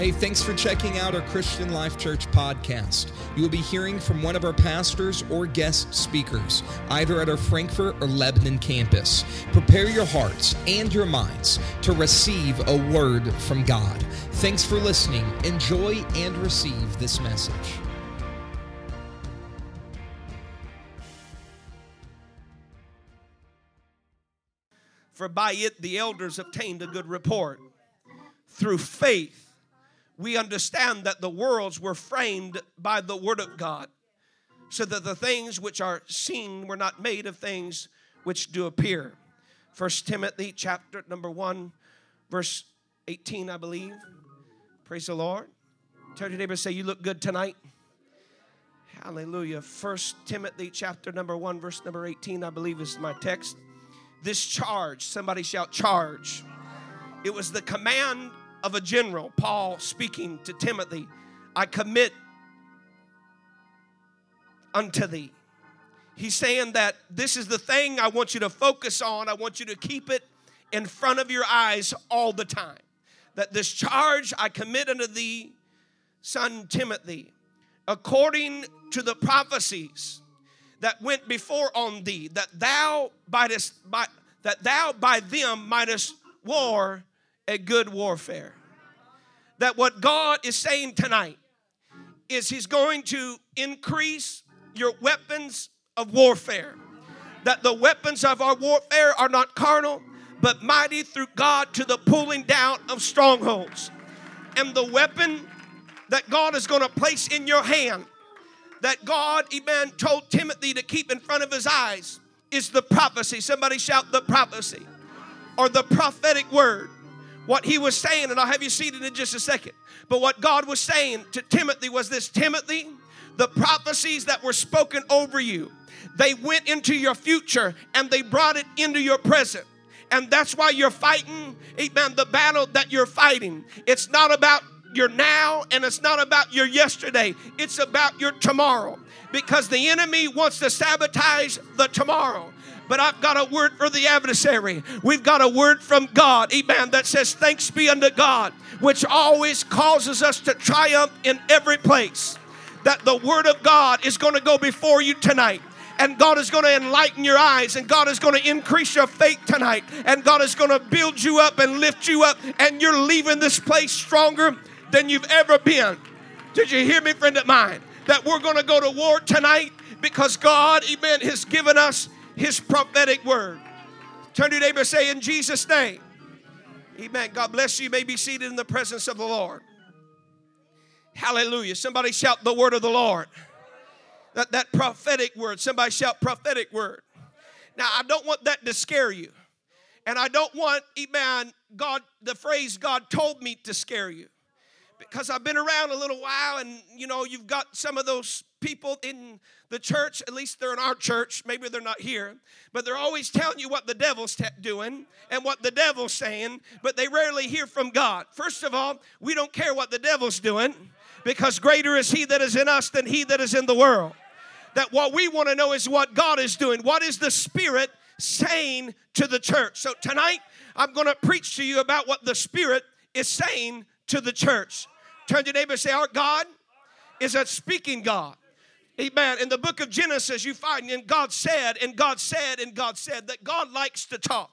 Hey, thanks for checking out our Christian Life Church podcast. You will be hearing from one of our pastors or guest speakers, either at our Frankfort or Lebanon campus. Prepare your hearts and your minds to receive a word from God. Thanks for listening. Enjoy and receive this message. For by it the elders obtained a good report. Through faith, we understand that the worlds were framed by the Word of God, so that the things which are seen were not made of things which do appear. First Timothy chapter number 1, verse 18, I believe. Praise the Lord. Tell your neighbor, say, You look good tonight. Hallelujah. First Timothy chapter number 1, verse number 18, I believe is my text. This charge, somebody shout, charge. It was the command of a general, Paul speaking to Timothy, I commit unto thee. He's saying that this is the thing I want you to focus on. I want you to keep it in front of your eyes all the time. That this charge I commit unto thee, son Timothy, according to the prophecies that went before on thee, that thou mightest, by, that thou by them mightest war a good warfare. That what God is saying tonight is He's going to increase your weapons of warfare. That the weapons of our warfare are not carnal, but mighty through God to the pulling down of strongholds. And the weapon that God is going to place in your hand, that God, amen, told Timothy to keep in front of his eyes, is the prophecy. Somebody shout the prophecy or the prophetic word. What he was saying, and I'll have you seated in just a second. But what God was saying to Timothy was this Timothy, the prophecies that were spoken over you, they went into your future and they brought it into your present. And that's why you're fighting, amen, the battle that you're fighting. It's not about your now and it's not about your yesterday, it's about your tomorrow. Because the enemy wants to sabotage the tomorrow but I've got a word for the adversary. We've got a word from God, amen, that says, Thanks be unto God, which always causes us to triumph in every place. That the word of God is going to go before you tonight and God is going to enlighten your eyes, and God is going to increase your faith tonight, and God is going to build you up and lift you up, and you're leaving this place stronger than you've ever been. Did you hear me, friend of mine? That we're going to go to war tonight because God, amen, has given us his prophetic word. Turn to your neighbor say, In Jesus' name. Amen. God bless you. You may be seated in the presence of the Lord. Hallelujah. Somebody shout the word of the Lord. That, that prophetic word. Somebody shout prophetic word. Now, I don't want that to scare you. And I don't want, amen, God, the phrase God told me to scare you. Because I've been around a little while and, you know, you've got some of those people in the church, at least they're in our church, maybe they're not here, but they're always telling you what the devil's te- doing and what the devil's saying, but they rarely hear from God. First of all, we don't care what the devil's doing because greater is he that is in us than he that is in the world. That what we want to know is what God is doing. What is the Spirit saying to the church? So tonight, I'm going to preach to you about what the Spirit is saying to the church. Turn to your neighbor and say, Our God is a speaking God. Amen. In the book of Genesis, you find, and God said, and God said, and God said that God likes to talk.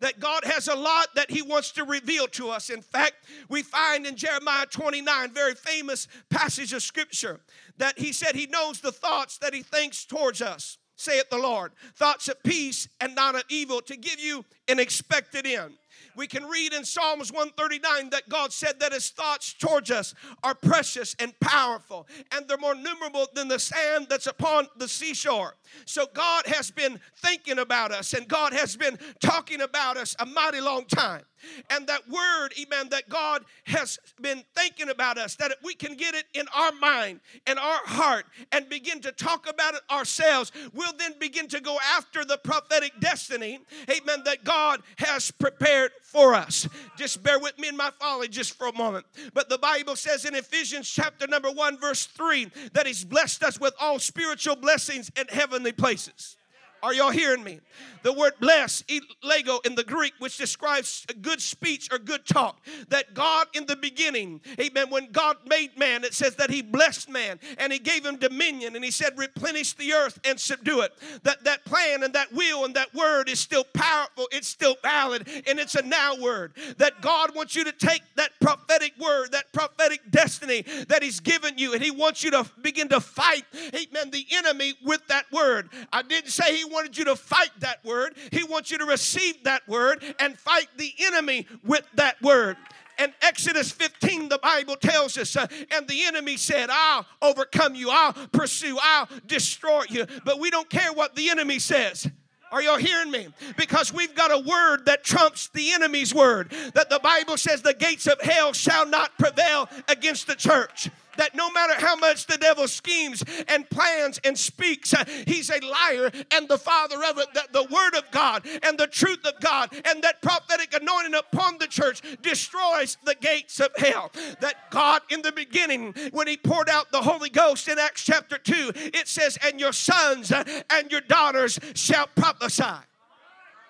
That God has a lot that He wants to reveal to us. In fact, we find in Jeremiah 29, very famous passage of Scripture, that He said He knows the thoughts that He thinks towards us saith the Lord. Thoughts of peace and not of evil to give you an expected end. We can read in Psalms 139 that God said that his thoughts towards us are precious and powerful, and they're more numerable than the sand that's upon the seashore. So God has been thinking about us, and God has been talking about us a mighty long time. And that word, amen, that God has been thinking about us, that we can get it in our mind and our heart and begin to talk about it ourselves, we'll then begin to go after the prophetic destiny, amen, that God has prepared for us. Just bear with me in my folly just for a moment. But the Bible says in Ephesians chapter number 1, verse 3, that He's blessed us with all spiritual blessings in heavenly places. Are y'all hearing me? The word bless, lego in the Greek, which describes good speech or good talk. That God in the beginning, amen, when God made man, it says that he blessed man and he gave him dominion and he said, replenish the earth and subdue it. That that plan and that will and that word is still powerful, it's still valid, and it's a now word. That God wants you to take that prophetic word, that prophetic destiny that he's given you, and he wants you to begin to fight, amen, the enemy with that word. I didn't say he wanted you to fight that word. He wants you to receive that word and fight the enemy with that word. And Exodus 15, the Bible tells us, uh, and the enemy said, I'll overcome you, I'll pursue, I'll destroy you. But we don't care what the enemy says. Are y'all hearing me? Because we've got a word that trumps the enemy's word. That the Bible says the gates of hell shall not prevail against the church that no matter how much the devil schemes and plans and speaks, uh, he's a liar and the father of it. That the word of God and the truth of God and that prophetic anointing upon the church destroys the gates of hell. That God, in the beginning, when he poured out the Holy Ghost in Acts chapter 2, it says, And your sons uh, and your daughters shall prophesy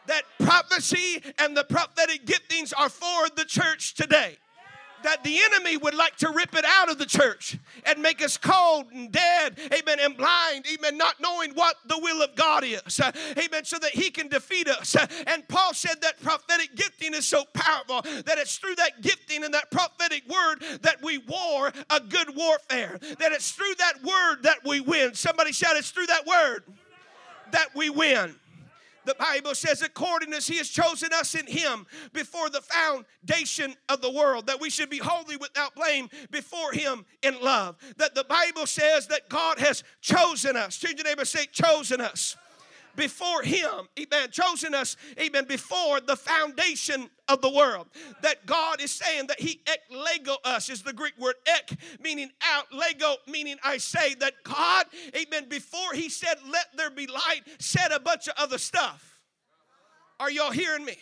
that prophecy and the prophetic giftings are for the church today that the enemy would like to rip it out of the church and make us cold and dead, amen, and blind, amen, not knowing what the will of God is, uh, amen, so that he can defeat us. Uh, and Paul said that prophetic gifting is so powerful that it's through that gifting and that prophetic word that we war a good warfare, that it's through that word that we win. Somebody shout, it's through that word that we win. The Bible says, according as He has chosen us in Him before the foundation of the world, that we should be holy without blame before Him in love. That the Bible says that God has chosen us. Change your neighbor, say, chosen us before him, amen, chosen us, amen, before the foundation of the world. That God is saying that he ek lego us is the Greek word ek, meaning out, lego, meaning I say that God, amen, before he said, let there be light, said a bunch of other stuff. Are y'all hearing me?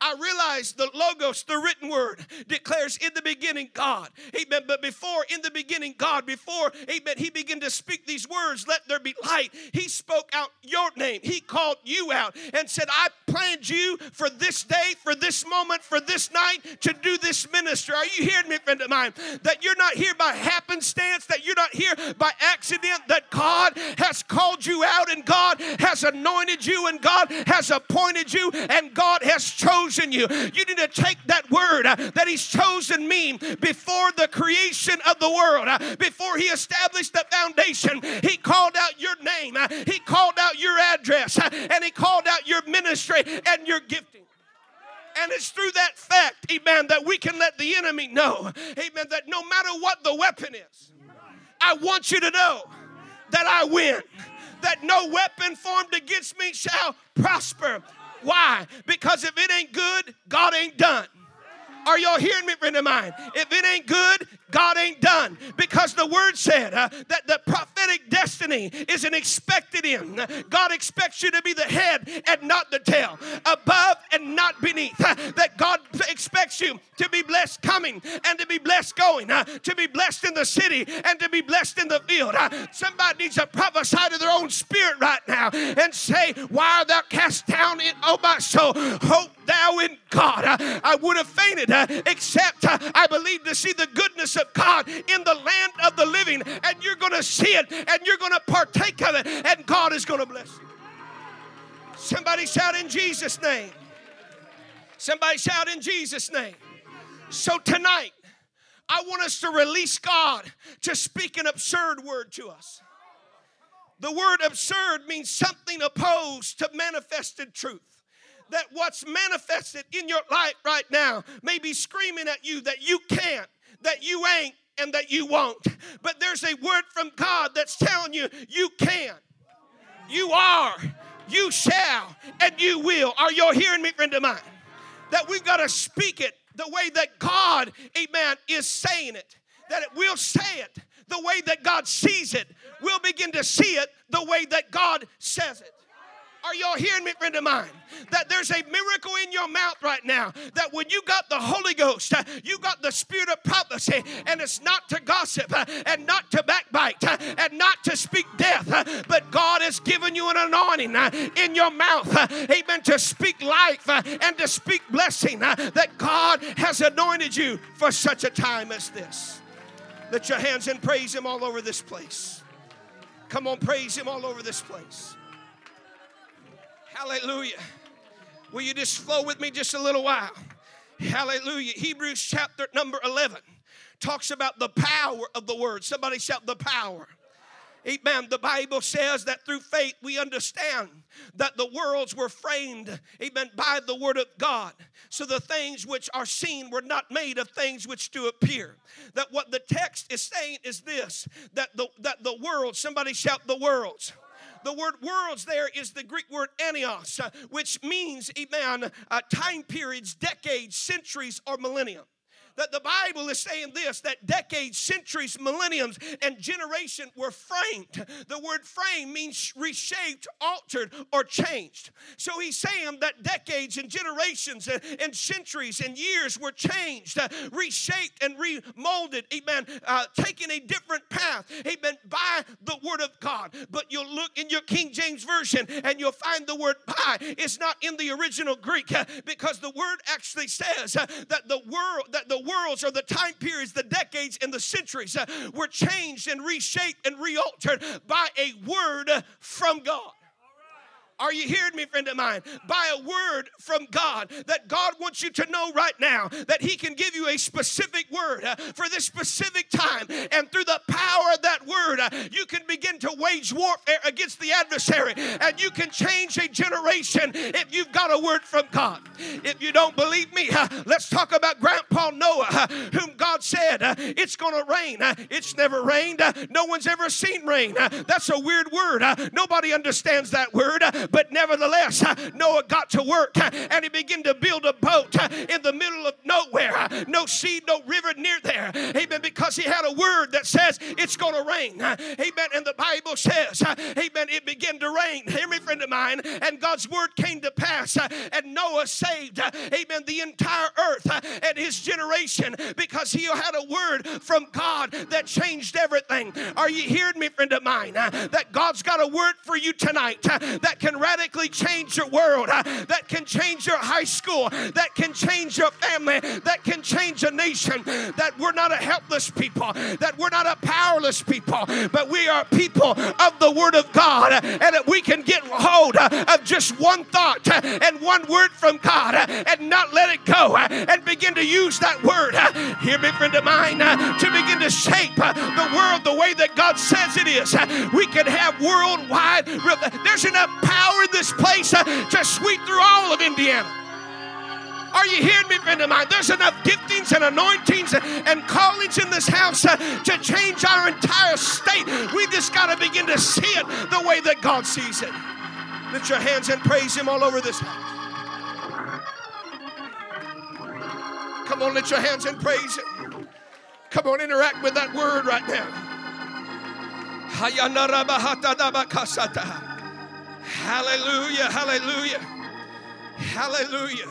I realize the logos, the written word, declares in the beginning God. Amen. But before, in the beginning, God, before, amen, he began to speak these words, let there be light. He spoke out your name. He called you out and said, I planned you for this day, for this moment, for this night to do this ministry. Are you hearing me, friend of mine? That you're not here by happenstance, that you're not here by accident, that God has called you out and God has anointed you and God has appointed you and God has chosen you. You need to take that word uh, that He's chosen me before the creation of the world, uh, before He established the foundation. He called out your name, uh, He called out your address, and He called out your ministry and your gifting. And it's through that fact, amen, that we can let the enemy know, amen, that no matter what the weapon is, I want you to know that I win that no weapon formed against me shall prosper. Why? Because if it ain't good, God ain't done. Are y'all hearing me, friend of mine? If it ain't good, God ain't done. Because the word said uh, that the prophetic destiny is an expected end. God expects you to be the head and not the tail, above and not beneath. Uh, that God expects you to be blessed coming and to be blessed going, uh, to be blessed in the city and to be blessed in the field. Uh, somebody needs to prophesy to their own spirit right now and say, Why art thou cast down in, oh my soul? Hope thou in God. Uh, I would have fainted uh, except I believe to see the goodness God in the land of the living. And you're going to see it and you're going to partake of it, and God is going to bless you. Somebody shout in Jesus' name. Somebody shout in Jesus' name. So tonight, I want us to release God to speak an absurd word to us. The word absurd means something opposed to manifested truth that what's manifested in your life right now may be screaming at you that you can't, that you ain't, and that you won't. But there's a word from God that's telling you you can, you are, you shall, and you will. Are y'all hearing me, friend of mine? That we've got to speak it the way that God, amen, is saying it. That it will say it the way that God sees it. We'll begin to see it the way that God says it. Are y'all hearing me, friend of mine? That there's a miracle in your mouth right now. That when you got the Holy Ghost, uh, you got the spirit of prophecy, and it's not to gossip, uh, and not to backbite, uh, and not to speak death, but God has given you an anointing in your mouth, amen, to speak life and to speak blessing. That God has anointed you for such a time as this. Lift your hands and praise Him all over this place. Come on, praise Him all over this place. Hallelujah. Will you just flow with me just a little while? Hallelujah. Hebrews chapter number 11 talks about the power of the word. Somebody shout the power. Amen. The Bible says that through faith we understand that the worlds were framed, amen, by the word of God. So the things which are seen were not made of things which do appear. That what the text is saying is this that the that the world, somebody shout the worlds the word worlds there is the Greek word anios, uh, which means, amen, uh, time periods, decades, centuries, or millennium that the Bible is saying this that decades, centuries, millenniums, and generation were framed. The word frame means reshaped, altered, or changed. So he's saying that decades and generations and, centuries and years were changed, uh, reshaped, and remolded, amen, uh, taking a different path, amen, by the word of God. But you'll look in your King James Version and you'll find the word by. It's not in the original Greek uh, because the word actually says uh, that the world, that the worlds or the time periods, the decades, and the centuries uh, were changed and reshaped and realtered by a word from God. Are you hearing me, friend of mine? By a word from God that God wants you to know right now that He can give you a specific word uh, for this specific time. And through the power of that word, uh, you can begin to wage warfare against the adversary and you can change a generation if you've got a word from God. If you don't believe me, uh, let's talk about Grandpa Noah, uh, whom God said, uh, It's going to rain. Uh, it's never rained. No one's ever seen rain. That's a weird word. Nobody understands that word but nevertheless, uh, Noah got to work uh, and he began to build a boat uh, in the middle of nowhere. No sea, no river near there. Amen. Because he had a word that says it's going to rain. Amen. And the Bible says, Amen, it began to rain. Hear me, friend of mine. And God's word came to pass. And Noah saved, Amen, the entire earth and his generation because he had a word from God that changed everything. Are you hearing me, friend of mine? That God's got a word for you tonight that can radically change your world, that can change your high school, that can change your family, that can change a nation. That we're not a helpless people, that we're not a powerless people, but we are people of the Word of God, and that we can get hold of just one thought and one word from God and not let it go and begin to use that word. Hear me, friend of mine, to begin to shape the world the way that God says it is. We can have worldwide, there's enough power power in this place uh, to sweep through all of Indiana. Are you hearing me, friend of mine? There's enough giftings and anointings and callings in this house uh, to change our entire state. We just got to begin to see it the way that God sees it. Lift your hands and praise Him all over this house. Come on, lift your hands and praise Him. Come on, interact with that word right now. Hallelujah, hallelujah, hallelujah.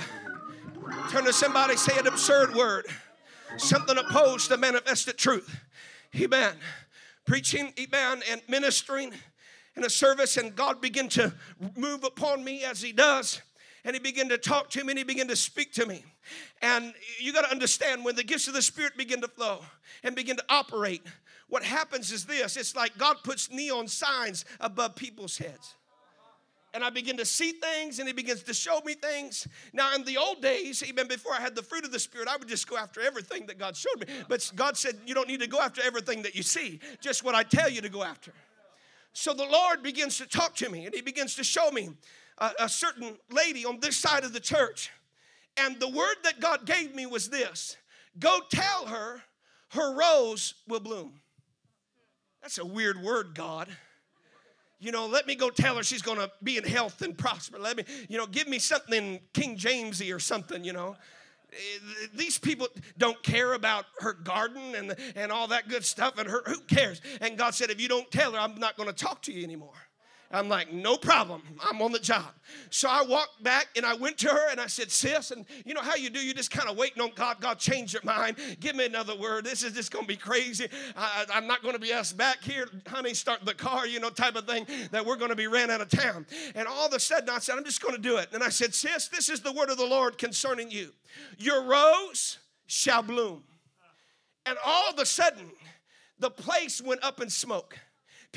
Turn to somebody, say an absurd word, something opposed to manifested truth. Amen. Preaching, amen, and ministering in a service, and God began to move upon me as He does. And he began to talk to me and he began to speak to me. And you got to understand when the gifts of the Spirit begin to flow and begin to operate, what happens is this it's like God puts neon signs above people's heads and I begin to see things and he begins to show me things. Now, in the old days, even before I had the fruit of the Spirit, I would just go after everything that God showed me. But God said, You don't need to go after everything that you see, just what I tell you to go after. So the Lord begins to talk to me and he begins to show me a, a certain lady on this side of the church. And the word that God gave me was this Go tell her her rose will bloom. That's a weird word, God. You know, let me go tell her she's going to be in health and prosper. Let me, you know, give me something King Jamesy or something, you know. Eh, these people don't care about her garden and, and all that good stuff, and her, who cares? And God said, if you don't tell her, I'm not going to talk to you anymore. I'm like, no problem. I'm on the job. So I walked back and I went to her and I said, sis, and you know how you do? You just kind of waiting on God. God, change your mind. Give me another word. This is just going to be crazy. I, am not going to be asked back here, honey, start the car, you know, type of thing that we're going to be ran out of town. And all of a sudden I said, I'm just going to do it. And I said, sis, this is the word of the Lord concerning you. Your rose shall bloom. And all of a sudden, the place went up in smoke.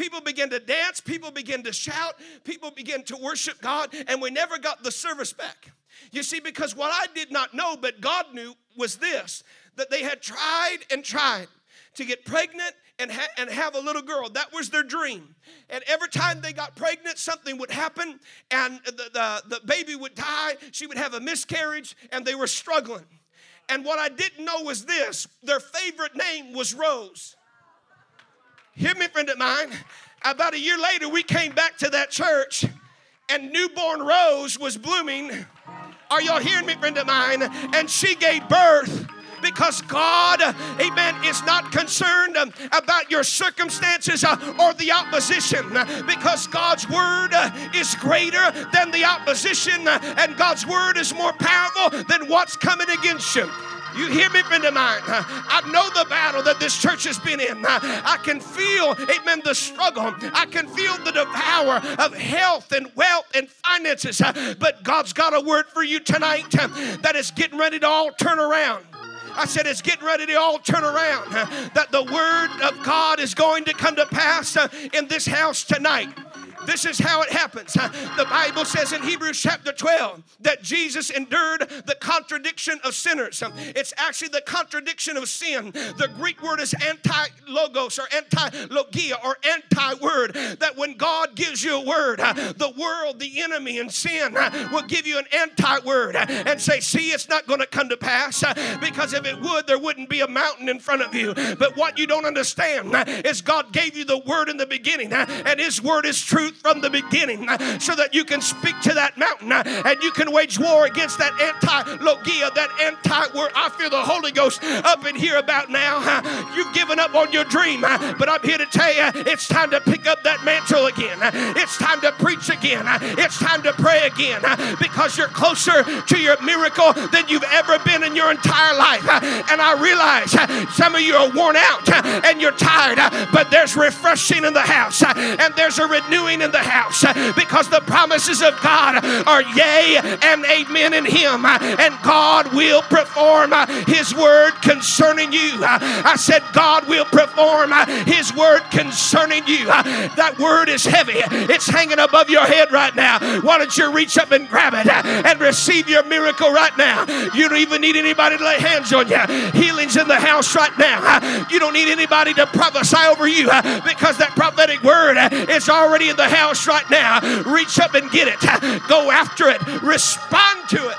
People began to dance, people began to shout, people began to worship God, and we never got the service back. You see, because what I did not know, but God knew, was this that they had tried and tried to get pregnant and, ha- and have a little girl. That was their dream. And every time they got pregnant, something would happen, and the, the, the baby would die. She would have a miscarriage, and they were struggling. And what I didn't know was this their favorite name was Rose. Hear me, friend of mine. About a year later, we came back to that church, and newborn Rose was blooming. Are y'all hearing me, friend of mine? And she gave birth because God, amen, is not concerned about your circumstances uh, or the opposition because God's word uh, is greater than the opposition and God's word is more powerful than what's coming against you. You hear me, friend of mine? I know the battle that this church has been in. I can feel, amen, the struggle. I can feel the devour of health and wealth and finances. But God's got a word for you tonight that is getting ready to all turn around. I said it's getting ready to all turn around. That the word of God is going to come to pass in this house tonight. This is how it happens. The Bible says in Hebrews chapter 12 that Jesus endured the contradiction of sinners. It's actually the contradiction of sin. The Greek word is anti logos or anti logia or anti word. That when God gives you a word, the world, the enemy, and sin will give you an anti word and say, See, it's not going to come to pass because if it would, there wouldn't be a mountain in front of you. But what you don't understand is God gave you the word in the beginning, and His word is truth truth from the beginning uh, so that you can speak to that mountain uh, and you can wage war against that anti logia, that anti word. I feel the Holy Ghost up in here about now. You've given up on your dream, but I'm here to tell you it's time to pick up that mantle again. It's time to preach again. It's time to pray again because you're closer to your miracle than you've ever been in your entire life. And I realize some of you are worn out and you're tired, but there's refreshing in the house and there's a renewing in the house because the promises of God are yea and amen in Him, and God will perform His word concerning you. I said, God will perform His word concerning you. That word is heavy, it's hanging above your head right now. Why don't you reach up and grab it and receive your miracle right now? You don't even need anybody to lay hands on you. Healing's in the house right now. You don't need anybody to prophesy over you because that prophetic word is already in the house right now. Reach up and get it. Go after it. Respond to it.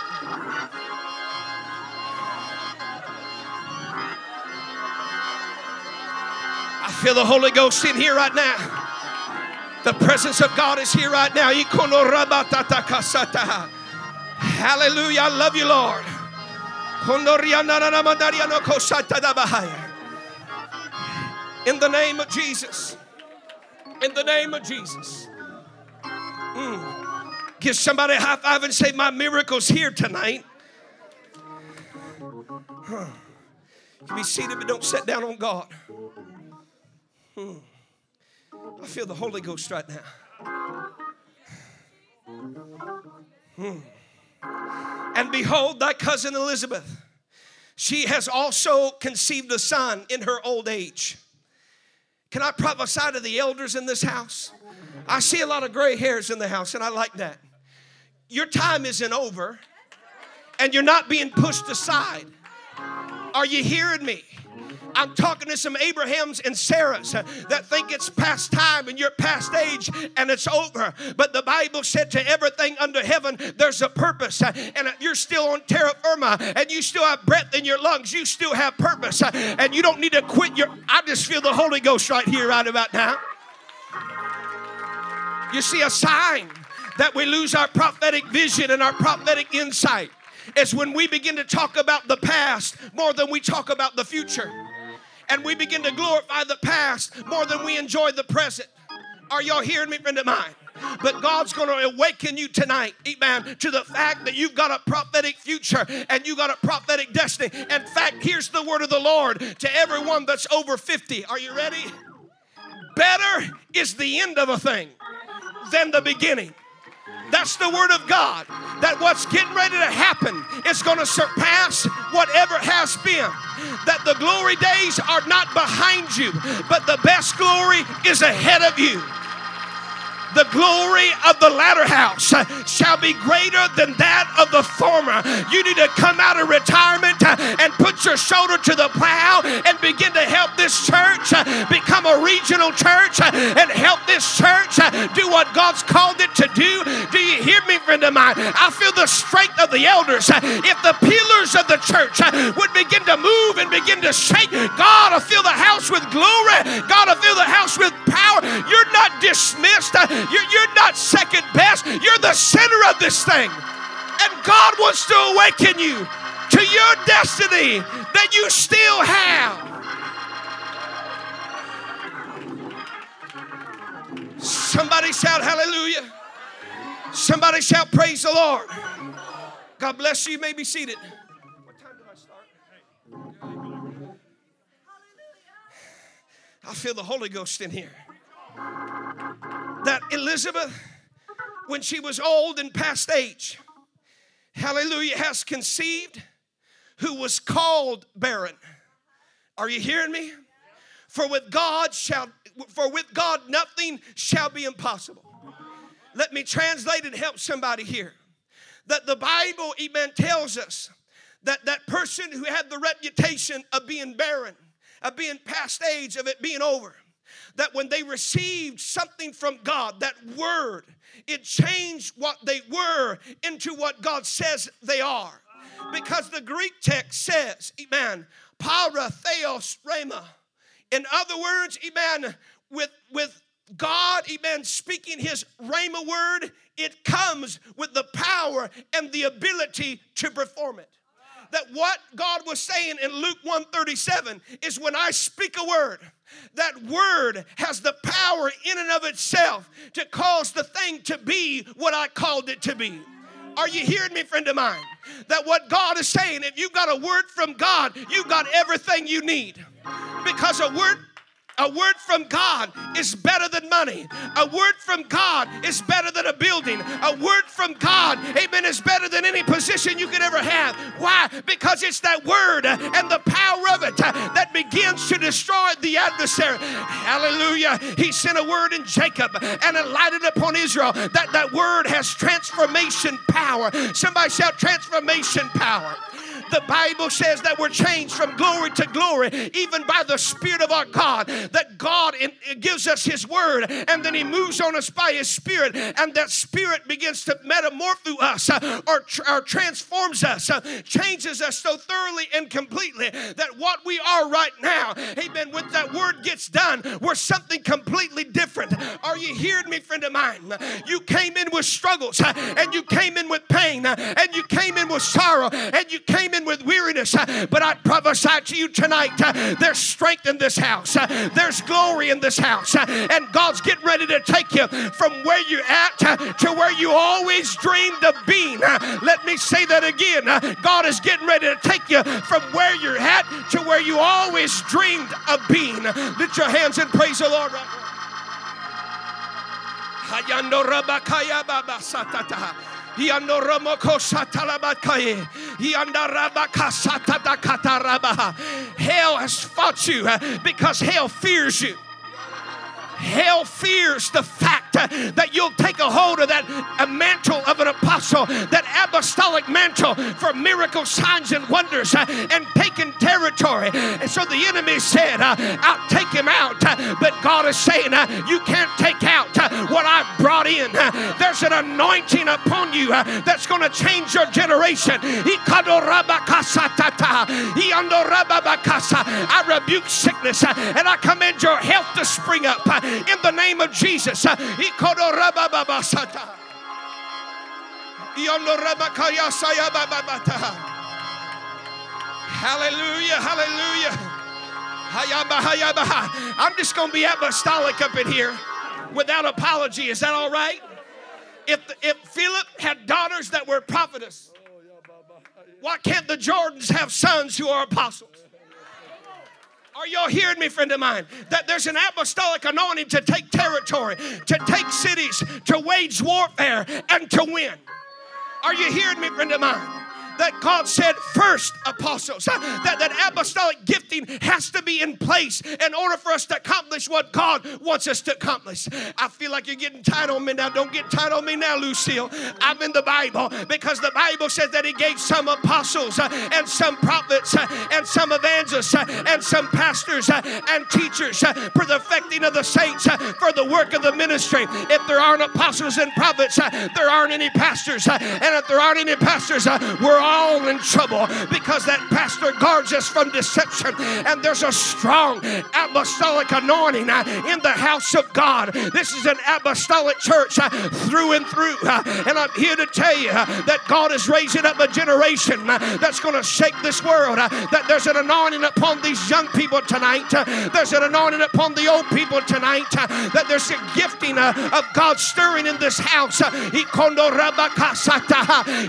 I feel the Holy Ghost in here right now. The presence of God is here right now. Hallelujah. I love you, Lord. In the name of Jesus. In the name of Jesus. Mm. Give somebody a high five and say, My miracle's here tonight. Huh. You can be seated, but don't sit down on God. Hmm. I feel the Holy Ghost right now. Hmm. And behold, thy cousin Elizabeth, she has also conceived a son in her old age. Can I prophesy to the elders in this house? I see a lot of gray hairs in the house, and I like that. Your time isn't over, and you're not being pushed aside. Are you hearing me? I'm talking to some Abrahams and Sarahs that think it's past time and you're past age and it's over. But the Bible said to everything under heaven, there's a purpose. And if you're still on terra firma and you still have breath in your lungs, you still have purpose. And you don't need to quit your. I just feel the Holy Ghost right here, right about now. You see, a sign that we lose our prophetic vision and our prophetic insight is when we begin to talk about the past more than we talk about the future. And we begin to glorify the past more than we enjoy the present. Are y'all hearing me, friend of mine? But God's going to awaken you tonight, amen, to the fact that you've got a prophetic future and you got a prophetic destiny. In fact, here's the word of the Lord to everyone that's over 50. Are you ready? Better is the end of a thing than the beginning. That's the word of God. That what's getting ready to happen is going to surpass whatever has been. That the glory days are not behind you, but the best glory is ahead of you the glory of the latter house shall be greater than that of the former. You need to come out of retirement your shoulder to the plow and begin to help this church uh, become a regional church uh, and help this church uh, do what God's called it to do. Do you hear me, friend of mine? I feel the strength of the elders. If the pillars of the church would begin to move and begin to shake, God will fill the house with glory. God will fill the house with power. You're not dismissed. You're, you're not second best. You're the center of this thing. And God wants to awaken you to your destiny that you still have. Somebody shout hallelujah. Somebody shout praise the Lord. God bless you. You may be seated. What time did I start? I feel the Holy Ghost in here that Elizabeth, when she was old and past age, hallelujah, has conceived who was called barren. Are you hearing me? For with God shall for with God nothing shall be impossible. Let me translate and help somebody here. That the Bible, even tells us that that person who had the reputation of being barren, of being past age, of it being over, that when they received something from God, that word, it changed what they were into what God says they are. Because the Greek text says, Amen, para theos rhema. In other words, Amen, with, with God, amen, speaking his rhema word, it comes with the power and the ability to perform it that what God was saying in Luke 137 is when I speak a word, that word has the power in and of itself to cause the thing to be what I called it to be. Are you hearing me, friend of mine? That what God is saying, if you've got a word from God, you've got everything you need. Because a word a word from God is better than money. A word from God is better than a building. A word from God, amen, is better than any position you could ever have. Why? Because it's that word and the power of it that begins to destroy the adversary. Hallelujah. He sent a word in Jacob and it lighted upon Israel. That, that word has transformation power. Somebody shout transformation power. The Bible says that we're changed from glory to glory, even by the Spirit of our God. That God gives us His word, and then He moves on us by His Spirit, and that Spirit begins to metamorpho us uh, or, or transforms us, uh, changes us so thoroughly and completely that what we are right now, amen, with that word gets done, we're something completely different. Are you hearing me, friend of mine? You came in with struggles, uh, and you came in with pain, and you came in with sorrow, and you came in with weariness. But I prophesy to you tonight there's strength in this house, there's glory in this house, and God's getting ready to take you from where you're at to where you always dreamed of being. Let me say that again. God is getting ready to take you from where you're at to where you always dreamed of being. Lift your hands and praise the Lord right now. Hell has fought you uh, because hell fears you. Hell fears the fact uh, that you'll take a hold of that mantle of an apostle, that apostolic mantle for miracles, signs, and wonders, uh, and taking territory. And so the enemy said, uh, I'll take him out. Uh, but God is saying, uh, You can't take out uh, what I've brought in. There's an anointing upon you that's going to change your generation. I rebuke sickness and I command your health to spring up in the name of Jesus. Hallelujah, hallelujah. I'm just going to be apostolic up in here without apology. Is that all right? If, if Philip had daughters that were prophetess, why can't the Jordans have sons who are apostles? Are y'all hearing me, friend of mine? That there's an apostolic anointing to take territory, to take cities, to wage warfare, and to win. Are you hearing me, friend of mine? That God said first apostles. That, that apostolic gifting has to be in place in order for us to accomplish what God wants us to accomplish. I feel like you're getting tight on me now. Don't get tight on me now, Lucille. I'm in the Bible because the Bible says that He gave some apostles uh, and some prophets uh, and some evangelists uh, and some pastors and teachers for the affecting of the saints for the work of the ministry. If there aren't apostles and prophets, there aren't any pastors. and if there aren't any pastors, we're all in trouble because that pastor guards us from deception. And there's a strong apostolic anointing uh, in the house of God. This is an apostolic church uh, through and through. uh, and I'm here to tell you uh, that God is raising up a generation uh, that's going to shake this world. Uh, that there's an anointing upon these young people tonight. there's an anointing upon the old people tonight. that there's a gifting of God stirring in this house.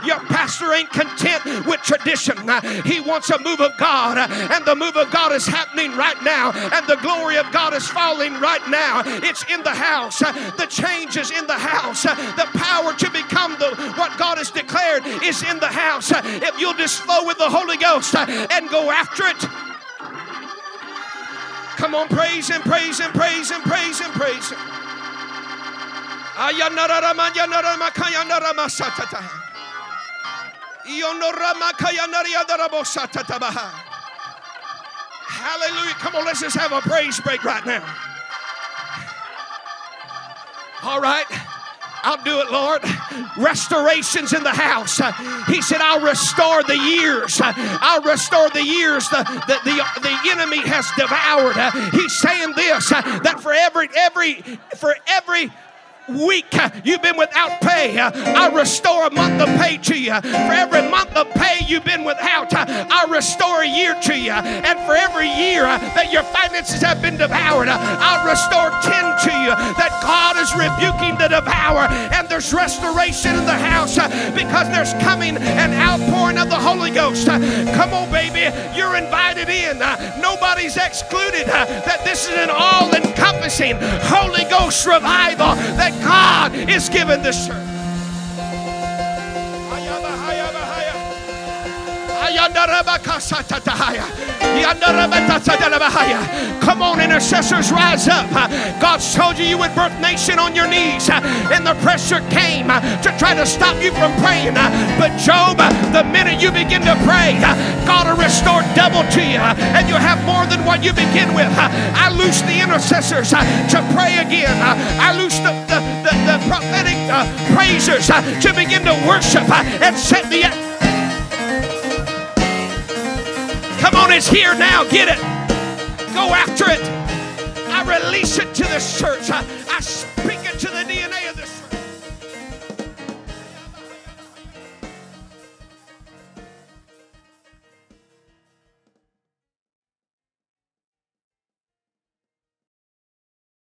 Your pastor ain't content with tradition. He wants a move of God, and the move of God is happening right now, and the glory of God is falling right now. It's in the house. The change is in the house. The power to become the what God has declared is in the house. If you'll just flow with the Holy Ghost and go after it. Come on, praise Him, praise Him, praise Him, praise Him, praise Him. Hallelujah. Come on, let's just have a praise break right now. All right. I'll do it, Lord. Restoration's in the house. He said, I'll restore the years. I'll restore the years that the, the, the enemy has devoured. He's saying this that for every every for every week you've been without pay, I restore a month of pay to you. For every month of pay you've been without, I restore a year to you. And for every year that your finances have been devoured, I'll restore 10 to you. That God is rebuking the devourer, and there's restoration in the house because there's coming an outpouring of the Holy Ghost. Come on, baby, you're invited in. Nobody's excluded. That this is an all encompassing Holy Ghost revival that God is giving this church. Come on, intercessors, rise up. God told you you would birth nation on your knees, and the pressure came to try to stop you from praying. But Job, the minute you begin to pray, God will restore double to you, and you'll have more than what you begin with. I loose the intercessors to pray again. I loose the, the, the, the prophetic uh, praisers to begin to worship and set the on, it's here now. Get it. Go after it. I release it to this church. I, I speak it to the